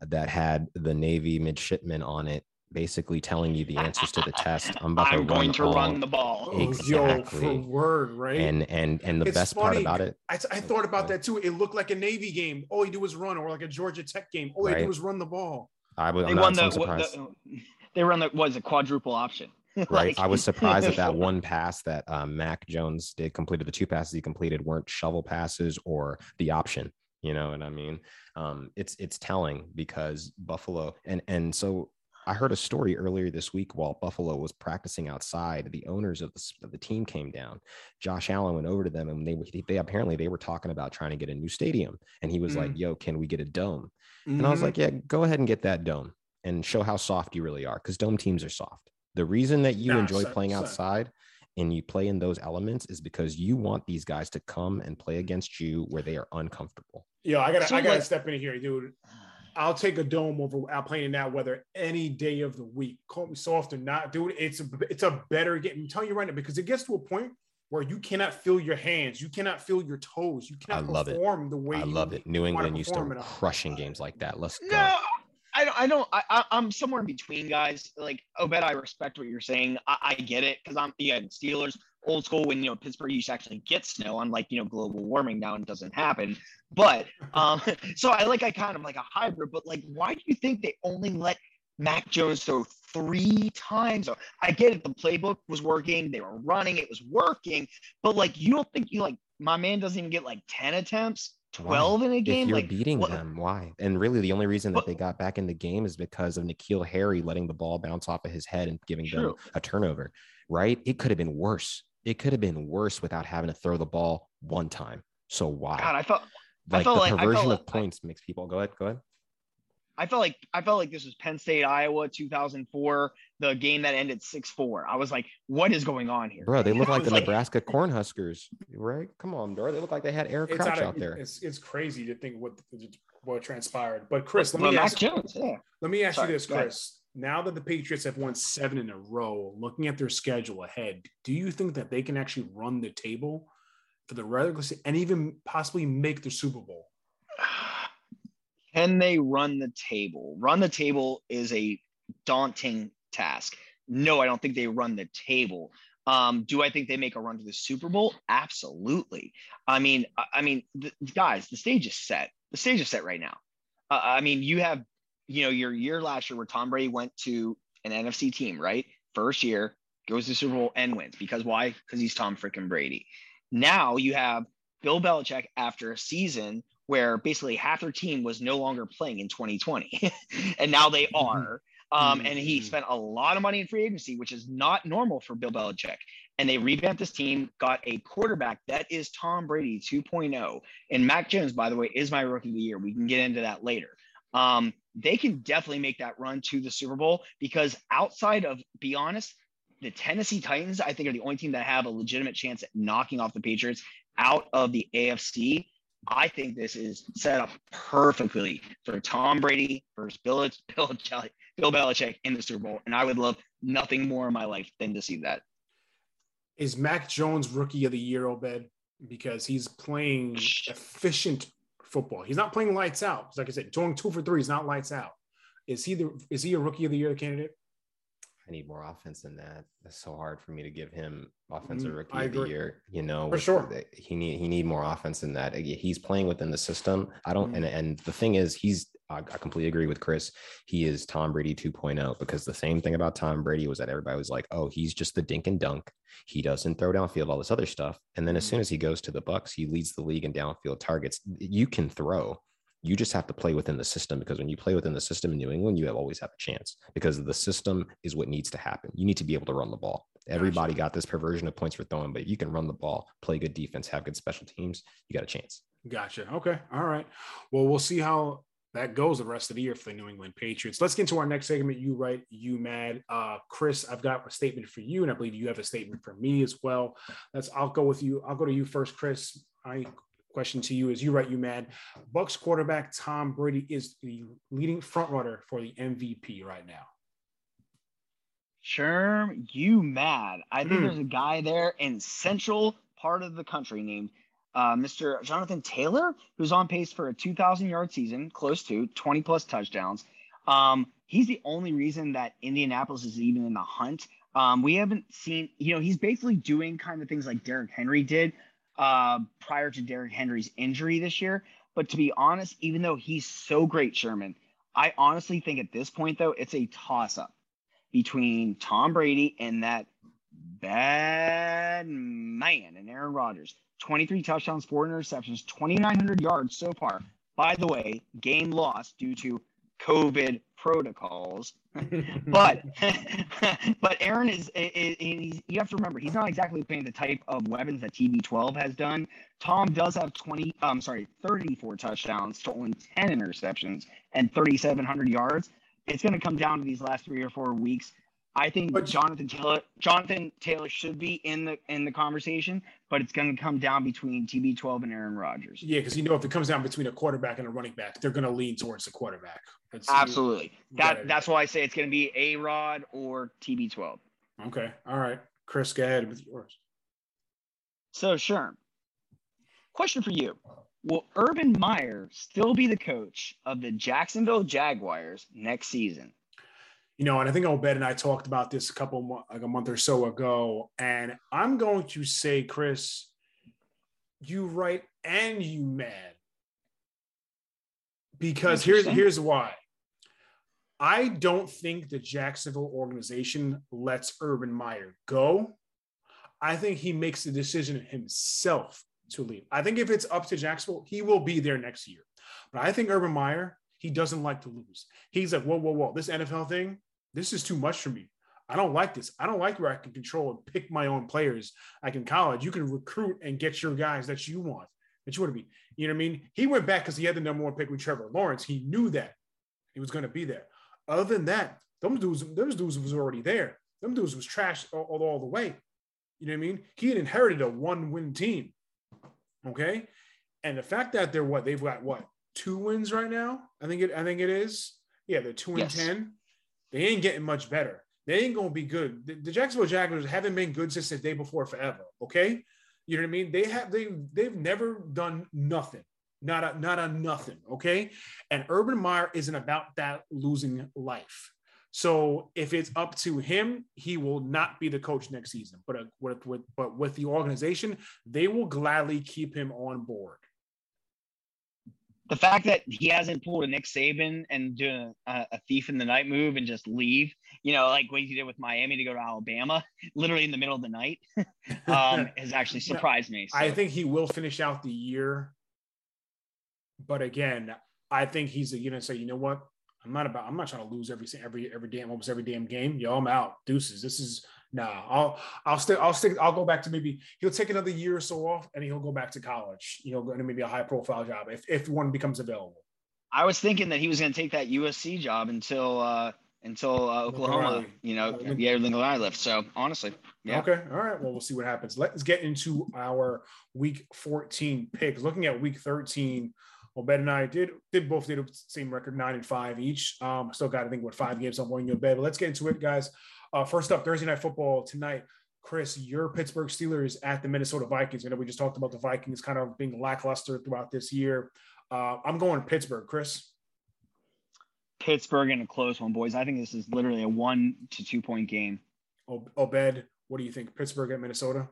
that had the Navy midshipman on it, basically telling you the answers to the test. I'm about I'm to going to run the ball. Exactly. Yo, for word, right? And and and the it's best funny. part about it, I, I thought about that too. It looked like a Navy game. All you do was run, or like a Georgia Tech game. All right. you do was run the ball. I was. They I'm won not, the, the they run the was a quadruple option. right. like, I was surprised that that one pass that um, Mac Jones did completed the two passes he completed weren't shovel passes or the option. You know what I mean? Um, it's it's telling because Buffalo and and so I heard a story earlier this week while Buffalo was practicing outside. The owners of the, of the team came down. Josh Allen went over to them, and they they apparently they were talking about trying to get a new stadium. And he was mm. like, "Yo, can we get a dome?" Mm-hmm. And I was mm-hmm. like, "Yeah, go ahead and get that dome." And show how soft you really are because dome teams are soft. The reason that you enjoy playing outside and you play in those elements is because you want these guys to come and play against you where they are uncomfortable. Yeah, I gotta so I gotta like, step in here, dude. I'll take a dome over out playing in that weather any day of the week. Call me soft or not, dude. It's a it's a better game. I'm telling you right now because it gets to a point where you cannot feel your hands, you cannot feel your toes, you cannot I love perform it. the way I love it. New England used to crushing games like that. Let's go. I don't. I don't. I, am somewhere in between, guys. Like Obed, I respect what you're saying. I, I get it because I'm yeah Steelers old school when you know Pittsburgh used to actually get snow, unlike you know global warming now it doesn't happen. But um, so I like I kind of like a hybrid. But like, why do you think they only let Mac Jones throw three times? I get it. The playbook was working. They were running. It was working. But like, you don't think you like my man doesn't even get like ten attempts? 12 why? in a game. If you're like, beating what? them, why? And really, the only reason that they got back in the game is because of N'Keal Harry letting the ball bounce off of his head and giving True. them a turnover, right? It could have been worse. It could have been worse without having to throw the ball one time. So why? God, I felt like I felt the like, perversion of points makes people go ahead. Go ahead. I felt like I felt like this was Penn State, Iowa, 2004, the game that ended 6-4. I was like, what is going on here? Bro, they look like the like, Nebraska Cornhuskers, right? Come on, bro. They look like they had Eric Crouch out, out there. It's, it's crazy to think what what transpired. But Chris, let me well, ask Jones, yeah. Let me ask Sorry, you this, Chris. Now that the Patriots have won seven in a row, looking at their schedule ahead, do you think that they can actually run the table for the regular season and even possibly make the Super Bowl? Can they run the table? Run the table is a daunting task. No, I don't think they run the table. Um, do I think they make a run to the Super Bowl? Absolutely. I mean, I mean, the, guys, the stage is set. The stage is set right now. Uh, I mean, you have, you know, your year last year where Tom Brady went to an NFC team, right? First year goes to Super Bowl and wins because why? Because he's Tom freaking Brady. Now you have Bill Belichick after a season where basically half their team was no longer playing in 2020, and now they mm-hmm. are. Um, and he mm-hmm. spent a lot of money in free agency, which is not normal for Bill Belichick. And they revamped this team, got a quarterback that is Tom Brady 2.0. And Mac Jones, by the way, is my rookie of the year. We can get into that later. Um, they can definitely make that run to the Super Bowl because outside of, be honest, the Tennessee Titans, I think, are the only team that have a legitimate chance at knocking off the Patriots out of the AFC. I think this is set up perfectly for Tom Brady versus Bill, Bill, Bill Belichick in the Super Bowl. And I would love nothing more in my life than to see that. Is Mac Jones rookie of the year, Obed? Because he's playing efficient football. He's not playing lights out. Like I said, going two for three is not lights out. Is he the is he a rookie of the year candidate? I need more offense than that. It's so hard for me to give him offensive mm, rookie of the year. You know, for sure, he need he need more offense than that. He's playing within the system. I don't, mm. and and the thing is, he's I, I completely agree with Chris. He is Tom Brady 2.0 because the same thing about Tom Brady was that everybody was like, oh, he's just the dink and dunk. He doesn't throw downfield, all this other stuff. And then as mm. soon as he goes to the Bucks, he leads the league in downfield targets. You can throw you just have to play within the system because when you play within the system in New England, you have always have a chance because the system is what needs to happen. You need to be able to run the ball. Everybody got this perversion of points for throwing, but if you can run the ball, play good defense, have good special teams, you got a chance. Gotcha. Okay. All right. Well, we'll see how that goes the rest of the year for the New England Patriots. Let's get into our next segment. You right, you mad. Uh, Chris, I've got a statement for you, and I believe you have a statement for me as well. Let's I'll go with you. I'll go to you first, Chris. I question to you is you right, you mad. Bucks quarterback Tom Brady is the leading front runner for the MVP right now. Sherm, you mad. I think mm. there's a guy there in central part of the country named uh, Mr. Jonathan Taylor, who's on pace for a 2,000 yard season, close to 20 plus touchdowns. Um, he's the only reason that Indianapolis is even in the hunt. Um, we haven't seen, you know, he's basically doing kind of things like Derrick Henry did, uh, prior to Derrick Henry's injury this year. But to be honest, even though he's so great, Sherman, I honestly think at this point, though, it's a toss up between Tom Brady and that bad man and Aaron Rodgers. 23 touchdowns, four interceptions, 2,900 yards so far. By the way, game lost due to COVID protocols. but but Aaron is, is, is, you have to remember he's not exactly playing the type of weapons that TB12 has done. Tom does have 20 I'm um, sorry 34 touchdowns to only 10 interceptions and 3700 yards. It's going to come down to these last 3 or 4 weeks I think but, Jonathan Taylor Jonathan Taylor should be in the in the conversation, but it's going to come down between TB12 and Aaron Rodgers. Yeah, because you know if it comes down between a quarterback and a running back, they're going to lean towards the quarterback. That's, Absolutely. You, that that's why I say it's going to be A Rod or TB12. Okay. All right, Chris, go ahead with yours. So, Sherm, question for you: Will Urban Meyer still be the coach of the Jacksonville Jaguars next season? You know, and I think Obed and I talked about this a couple like a month or so ago, and I'm going to say, Chris, you right and you mad because here's here's why. I don't think the Jacksonville organization lets Urban Meyer go. I think he makes the decision himself to leave. I think if it's up to Jacksonville, he will be there next year. But I think Urban Meyer, he doesn't like to lose. He's like, whoa, whoa, whoa, this NFL thing, this is too much for me. I don't like this. I don't like where I can control and pick my own players. Like in college, you can recruit and get your guys that you want, that you want to be. You know what I mean? He went back because he had the number one pick with Trevor Lawrence. He knew that. He was going to be there. Other than that, those dudes, those dudes was already there. Them dudes was trash all, all, all the way. You know what I mean? He had inherited a one-win team. Okay. And the fact that they're what they've got what two wins right now? I think it I think it is. Yeah, they're two and yes. ten. They ain't getting much better. They ain't gonna be good. The, the Jacksonville Jaguars haven't been good since the day before forever. Okay. You know what I mean? They have they they've never done nothing. Not a not a nothing. Okay. And Urban Meyer isn't about that losing life. So if it's up to him, he will not be the coach next season. But uh, with, with but with the organization, they will gladly keep him on board. The fact that he hasn't pulled a Nick Saban and do a, a thief in the night move and just leave, you know, like what he did with Miami to go to Alabama, literally in the middle of the night, um, has actually surprised me. So. I think he will finish out the year, but again, I think he's going to say, you know what, I'm not about. I'm not trying to lose every every every damn almost every damn game. Yo, I'm out. Deuces. This is nah. I'll I'll stick. I'll stick. I'll go back to maybe he'll take another year or so off, and he'll go back to college. You know, going to maybe a high profile job if if one becomes available. I was thinking that he was going to take that USC job until uh until uh, Oklahoma. You know, uh, yeah, Lincoln Riley left. So honestly, yeah. Okay. All right. Well, we'll see what happens. Let's get into our Week 14 picks. Looking at Week 13. Well, Ben and I did did both did the same record, nine and five each. Um, still got I think what five games on one your bed. But let's get into it, guys. Uh, first up, Thursday night football tonight. Chris, your Pittsburgh Steelers at the Minnesota Vikings. I know we just talked about the Vikings kind of being lackluster throughout this year. Uh, I'm going Pittsburgh, Chris. Pittsburgh in a close one, boys. I think this is literally a one to two point game. Obed, what do you think? Pittsburgh at Minnesota?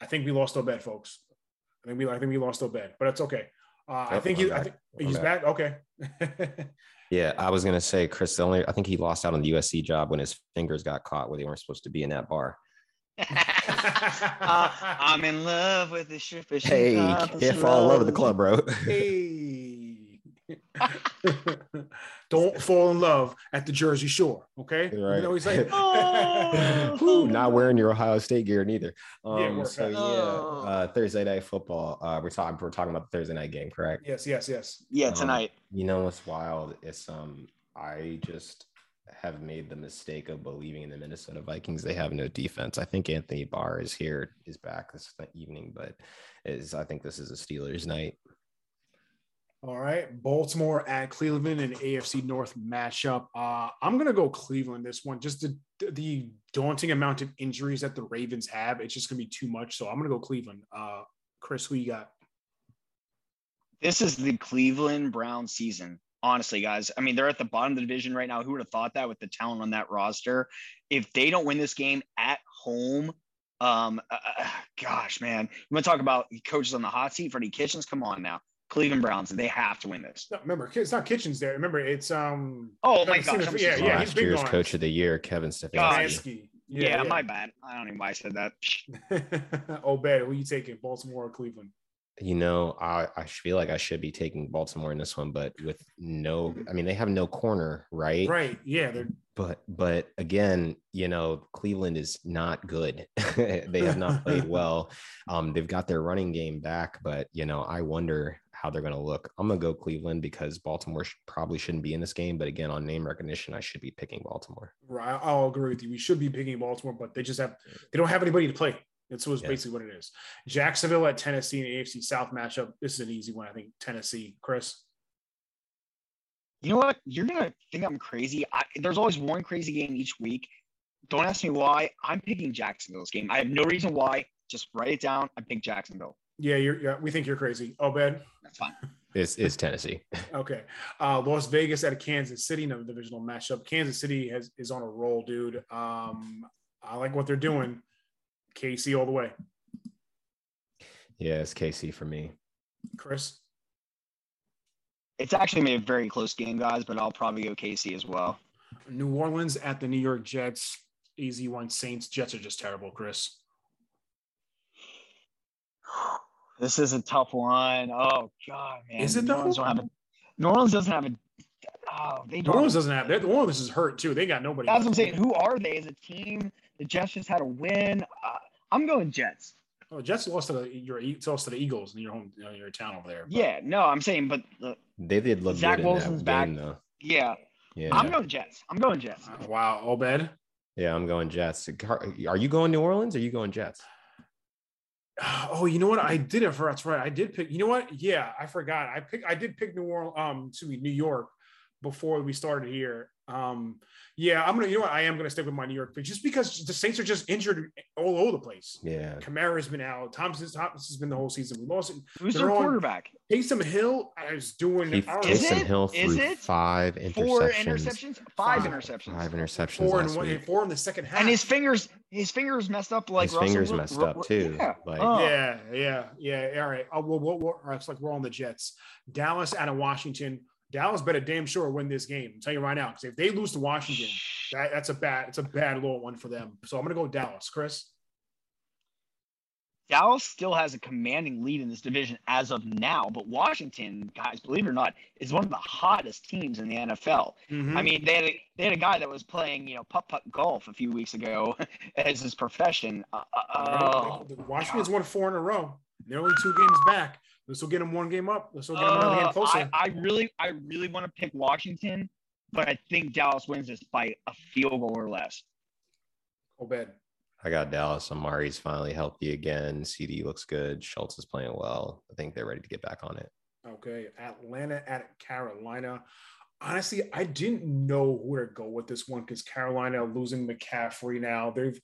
I think we lost Obed, folks. I think we I think we lost Obed, but it's okay. Uh, I think he, I think he's back. back. Okay. yeah, I was gonna say Chris. The only I think he lost out on the USC job when his fingers got caught where they weren't supposed to be in that bar. uh, I'm in love with the strip. Hey, can't fall in love with the club, bro. hey. Don't fall in love at the Jersey Shore. Okay. Right. You know, he's like, oh. not wearing your Ohio State gear neither. Um, yeah, so yeah, oh. uh, Thursday night football. Uh, we're talking. We're talking about the Thursday night game, correct? Yes. Yes. Yes. Yeah. Um, tonight. Um, you know what's wild? It's um. I just have made the mistake of believing in the Minnesota Vikings. They have no defense. I think Anthony Barr is here, is back this evening, but is I think this is a Steelers night. All right, Baltimore at Cleveland and AFC North matchup. Uh, I'm gonna go Cleveland this one. Just the the daunting amount of injuries that the Ravens have, it's just gonna be too much. So I'm gonna go Cleveland. Uh, Chris, who you got? This is the Cleveland Brown season. Honestly, guys, I mean they're at the bottom of the division right now. Who would have thought that with the talent on that roster? If they don't win this game at home, um, uh, uh gosh, man, you want to talk about coaches on the hot seat? Freddie Kitchens, come on now. Cleveland Browns. They have to win this. No, remember, it's not Kitchens there. Remember, it's um. Oh my gosh! yeah, yeah. Last year's gone. coach of the year, Kevin Stefanski. Yeah, yeah, yeah, my bad. I don't know why I said that. oh, bad. Who you taking, Baltimore or Cleveland? You know, I, I feel like I should be taking Baltimore in this one, but with no, I mean, they have no corner, right? Right. Yeah. They're but but again, you know, Cleveland is not good. they have not played well. Um, they've got their running game back, but you know, I wonder how they're going to look. I'm going to go Cleveland because Baltimore sh- probably shouldn't be in this game. But again, on name recognition, I should be picking Baltimore. Right. I'll agree with you. We should be picking Baltimore, but they just have, they don't have anybody to play. That's yeah. basically what it is. Jacksonville at Tennessee and AFC South matchup. This is an easy one, I think. Tennessee, Chris. You know what? You're gonna think I'm crazy. I, there's always one crazy game each week. Don't ask me why. I'm picking Jacksonville's game. I have no reason why. Just write it down. I pick Jacksonville. Yeah, you're. Yeah, we think you're crazy. Oh, Ben. That's fine. It's, it's Tennessee. okay. Uh, Las Vegas at Kansas City, another divisional matchup. Kansas City has is on a roll, dude. Um, I like what they're doing. KC all the way. Yeah, it's KC for me. Chris. It's actually made a very close game, guys, but I'll probably go KC as well. New Orleans at the New York Jets. Easy one. Saints. Jets are just terrible, Chris. This is a tough one. Oh God, man. Is it though? New New Orleans doesn't have a. Oh, they New Orleans doesn't have. New Orleans is hurt too. They got nobody. That's what I'm saying. Who are they as a team? The Jets just had a win. Uh, I'm going Jets. Oh, Jets lost to the your lost to the Eagles in your home in your town over there. But. Yeah, no, I'm saying, but the, they did look Zach good Wilson's in that back. Game, though. Yeah, yeah. I'm going Jets. I'm going Jets. Uh, wow, Obed. Yeah, I'm going Jets. Are you going New Orleans? Or are you going Jets? Oh, you know what? I did it for that's right. I did pick. You know what? Yeah, I forgot. I pick. I did pick New Orleans. Um, to me, New York before we started here. Um, yeah, I'm gonna. You know what? I am gonna stick with my New York pick just because the Saints are just injured all over the place. Yeah, Kamara's been out. Thomas's Thomas's been the whole season. We lost. It. Who's their quarterback? Taysom Hill. is doing. He, Taysom Hill threw it? five interceptions. Four interceptions. Five, five interceptions. Five interceptions. Four in one, four in the second half. And his fingers, his fingers messed up like his Russell fingers messed up too. Yeah. Like, oh. yeah, yeah, yeah. All right. Oh, well, well, well, it's like we're on the Jets. Dallas out of Washington. Dallas better damn sure win this game. I'm telling you right now, because if they lose to Washington, that, that's a bad, it's a bad little one for them. So I'm gonna go Dallas. Chris. Dallas still has a commanding lead in this division as of now, but Washington, guys, believe it or not, is one of the hottest teams in the NFL. Mm-hmm. I mean, they had a, they had a guy that was playing, you know, putt putt golf a few weeks ago as his profession. Uh, uh, Washington's won four in a row. They're only two games back. This will get them one game up. This will get them uh, one game closer. I, I really, I really want to pick Washington, but I think Dallas wins this by a field goal or less. Obed. I got Dallas. Amari's finally healthy again. CeeDee looks good. Schultz is playing well. I think they're ready to get back on it. Okay. Atlanta at Carolina. Honestly, I didn't know where to go with this one because Carolina losing McCaffrey now. They've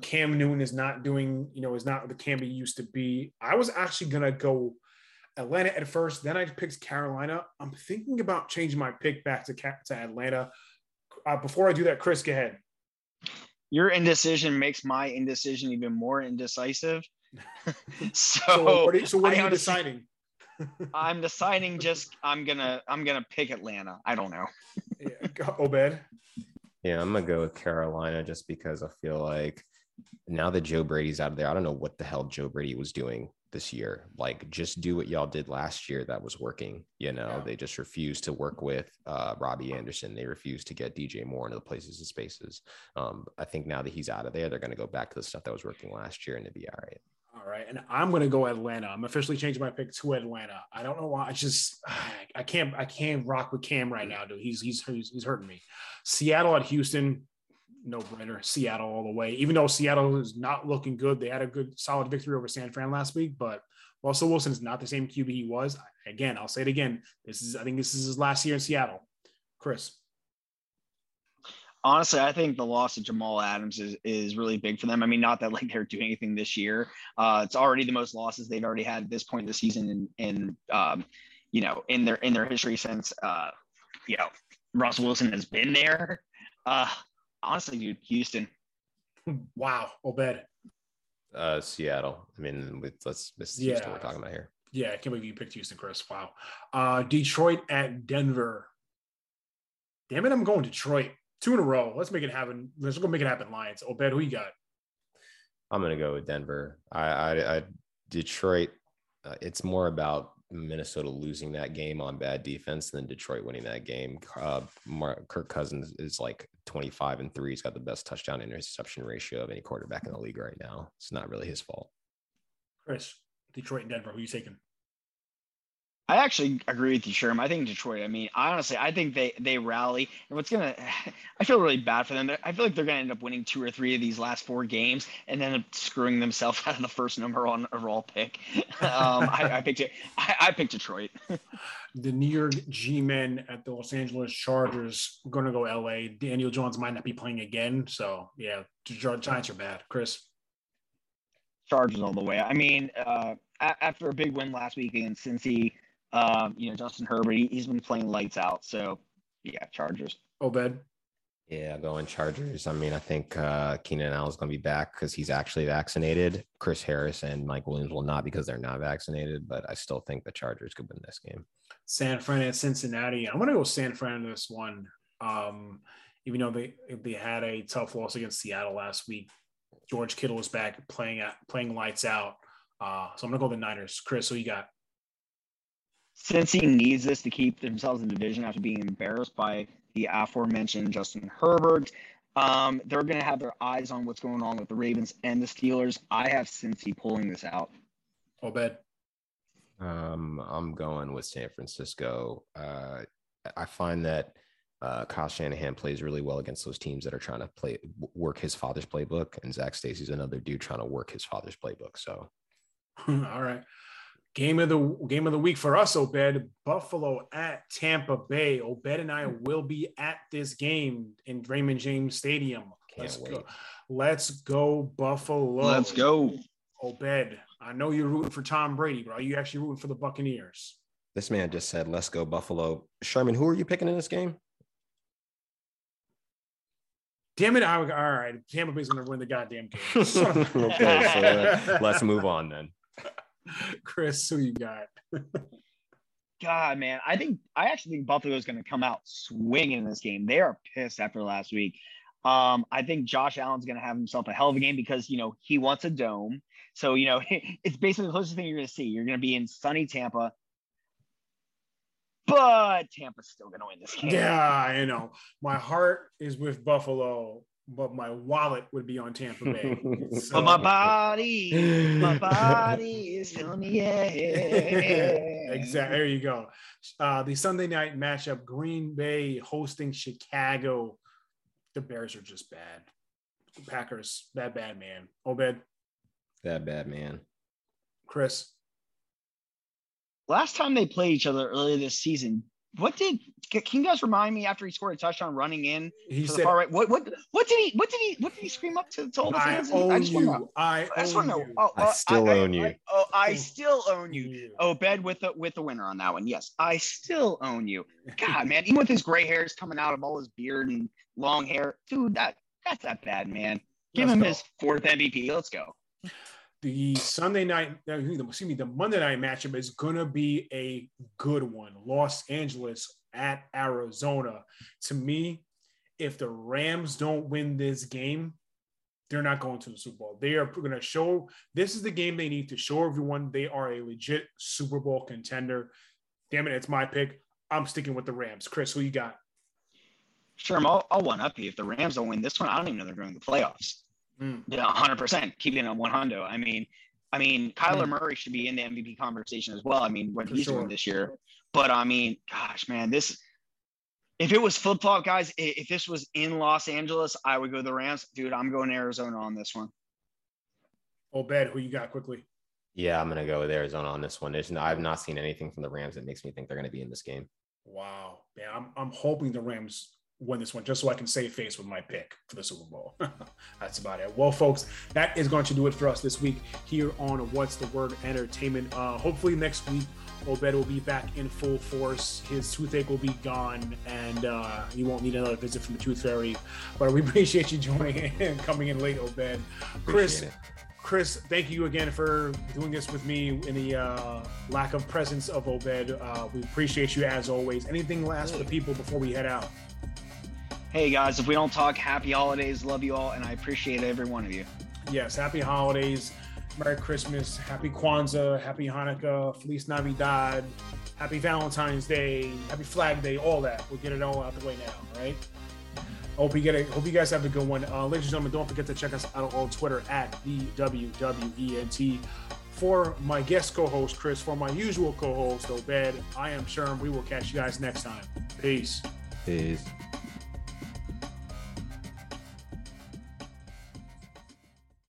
Cam Newton is not doing, you know, is not the Cam he used to be. I was actually gonna go Atlanta at first, then I picked Carolina. I'm thinking about changing my pick back to to Atlanta. Uh, before I do that, Chris, go ahead. Your indecision makes my indecision even more indecisive. so, so, what are, so what are you deciding? I'm deciding just I'm gonna I'm gonna pick Atlanta. I don't know. yeah, Obed. Yeah, I'm gonna go with Carolina just because I feel like now that Joe Brady's out of there, I don't know what the hell Joe Brady was doing this year. Like, just do what y'all did last year that was working. You know, yeah. they just refused to work with uh, Robbie Anderson. They refused to get DJ Moore into the places and spaces. Um, I think now that he's out of there, they're going to go back to the stuff that was working last year and it'd be all right. All right, and I'm going to go Atlanta. I'm officially changing my pick to Atlanta. I don't know why. I just I can't I can't rock with Cam right now, dude. He's he's he's, he's hurting me. Seattle at Houston, no brainer. Seattle all the way. Even though Seattle is not looking good, they had a good solid victory over San Fran last week. But Russell Wilson is not the same QB he was. Again, I'll say it again. This is I think this is his last year in Seattle. Chris honestly, I think the loss of Jamal Adams is, is really big for them. I mean, not that like they're doing anything this year. Uh, it's already the most losses they've already had at this point in the season, and in, in um, you know in their in their history since uh, you know Russell Wilson has been there. Uh, honestly, dude, Houston. Wow, Obed. Uh, Seattle. I mean, with, let's this is yeah. we're talking about here. Yeah, I can't believe you picked Houston, Chris. Wow. Uh, Detroit at Denver. Damn it, I'm going Detroit two in a row. Let's make it happen. Let's go make it happen. Lions. Obed, who you got? I'm gonna go with Denver. I, I, I Detroit. Uh, it's more about Minnesota losing that game on bad defense than Detroit winning that game. Uh, Mark, Kirk Cousins is like 25 and three. He's got the best touchdown interception ratio of any quarterback in the league right now. It's not really his fault. Chris, Detroit and Denver. Who are you taking? I actually agree with you, Sherm. I think Detroit. I mean, I honestly, I think they they rally, and what's gonna, I feel really bad for them. I feel like they're gonna end up winning two or three of these last four games, and then screwing themselves out of the first number on overall pick. Um, I, I, picked it. I, I picked Detroit. the New York G-men at the Los Angeles Chargers going to go LA. Daniel Jones might not be playing again, so yeah, the Giants are bad. Chris. Chargers all the way. I mean, uh, after a big win last week against Cincy um, you know, Justin Herbert, he, has been playing lights out. So, yeah, Chargers. Obed. Yeah, going Chargers. I mean, I think uh, Keenan Allen is going to be back because he's actually vaccinated. Chris Harris and Mike Williams will not because they're not vaccinated, but I still think the Chargers could win this game. San Fran at Cincinnati. I'm going to go San Fran in this one. Um, even though they they had a tough loss against Seattle last week, George Kittle is back playing at playing lights out. Uh, so I'm going to go the Niners. Chris, who you got? Cincy needs this to keep themselves in division after being embarrassed by the aforementioned Justin Herbert. Um, they're going to have their eyes on what's going on with the Ravens and the Steelers. I have Cincy pulling this out. Obed. Um, I'm going with San Francisco. Uh, I find that uh, Kyle Shanahan plays really well against those teams that are trying to play work his father's playbook, and Zach Stacy's another dude trying to work his father's playbook. So, all right, game of the game of the week for us, Obed. Buffalo at Tampa Bay. Obed and I will be at this game in Raymond James Stadium. Can't Let's wait. go. Let's go Buffalo. Let's go. Obed. I know you're rooting for Tom Brady, but are you actually rooting for the Buccaneers? This man just said, "Let's go Buffalo." Sherman, who are you picking in this game? Damn it! I, all right, Tampa Bay's going to win the goddamn game. okay, so uh, let's move on then. Chris, who you got? God, man, I think I actually think Buffalo is going to come out swinging in this game. They are pissed after last week. Um, I think Josh Allen's going to have himself a hell of a game because you know he wants a dome. So you know it's basically the closest thing you're going to see. You're going to be in sunny Tampa, but Tampa's still going to win this game. Yeah, I know. My heart is with Buffalo, but my wallet would be on Tampa Bay. So- But my body, my body is telling me yeah. exactly. There you go. Uh, the Sunday night matchup: Green Bay hosting Chicago. The Bears are just bad. The Packers, bad, bad man. Obed, That bad man. Chris. Last time they played each other earlier this season, what did can you guys remind me after he scored a touchdown running in He to the said, far right? What what what did he what did he what did he scream up to, to all the "I fans? own I just want to you. know. I I just own know. you." Oh, I oh, still own you. I, oh, I still own you. You. Oh, bed with the with the winner on that one. Yes, I still own you. God, man, even with his gray hairs coming out of all his beard and long hair, dude, that that's that bad, man. Give Let's him go. his fourth MVP. Let's go. The Sunday night, uh, excuse me, the Monday night matchup is going to be a good one. Los Angeles at Arizona. To me, if the Rams don't win this game, they're not going to the Super Bowl. They are going to show this is the game they need to show everyone they are a legit Super Bowl contender. Damn it, it's my pick. I'm sticking with the Rams. Chris, who you got? Sure, I'll, I'll one up you. If the Rams don't win this one, I don't even know they're going to the playoffs. Mm. Yeah, hundred percent. Keeping it on one hundo. I mean, I mean, Kyler Mm. Murray should be in the MVP conversation as well. I mean, what For he's sure. doing this year. But I mean, gosh, man, this. If it was flip flop, guys, if this was in Los Angeles, I would go the Rams. Dude, I'm going Arizona on this one. Obed, who you got quickly? Yeah, I'm gonna go with Arizona on this one. There's no, I've not seen anything from the Rams that makes me think they're gonna be in this game. Wow. man, I'm, I'm hoping the Rams win this one just so I can save face with my pick for the Super Bowl. That's about it. Well, folks, that is going to do it for us this week here on What's the Word Entertainment. Uh, hopefully, next week, Obed will be back in full force. His toothache will be gone and uh, he won't need another visit from the Tooth Fairy. But we appreciate you joining in and coming in late, Obed. Chris, Chris, thank you again for doing this with me in the uh, lack of presence of Obed. Uh, we appreciate you as always. Anything last for the people before we head out? Hey guys, if we don't talk, happy holidays. Love you all, and I appreciate every one of you. Yes, happy holidays, Merry Christmas, Happy Kwanzaa, Happy Hanukkah, Feliz Navidad, Happy Valentine's Day, Happy Flag Day, all that. We'll get it all out the way now, right? Hope you get it. Hope you guys have a good one, uh, ladies and gentlemen. Don't forget to check us out on Twitter at the WWENT. For my guest co-host Chris, for my usual co-host Obed, I am Sherm. We will catch you guys next time. Peace. Peace.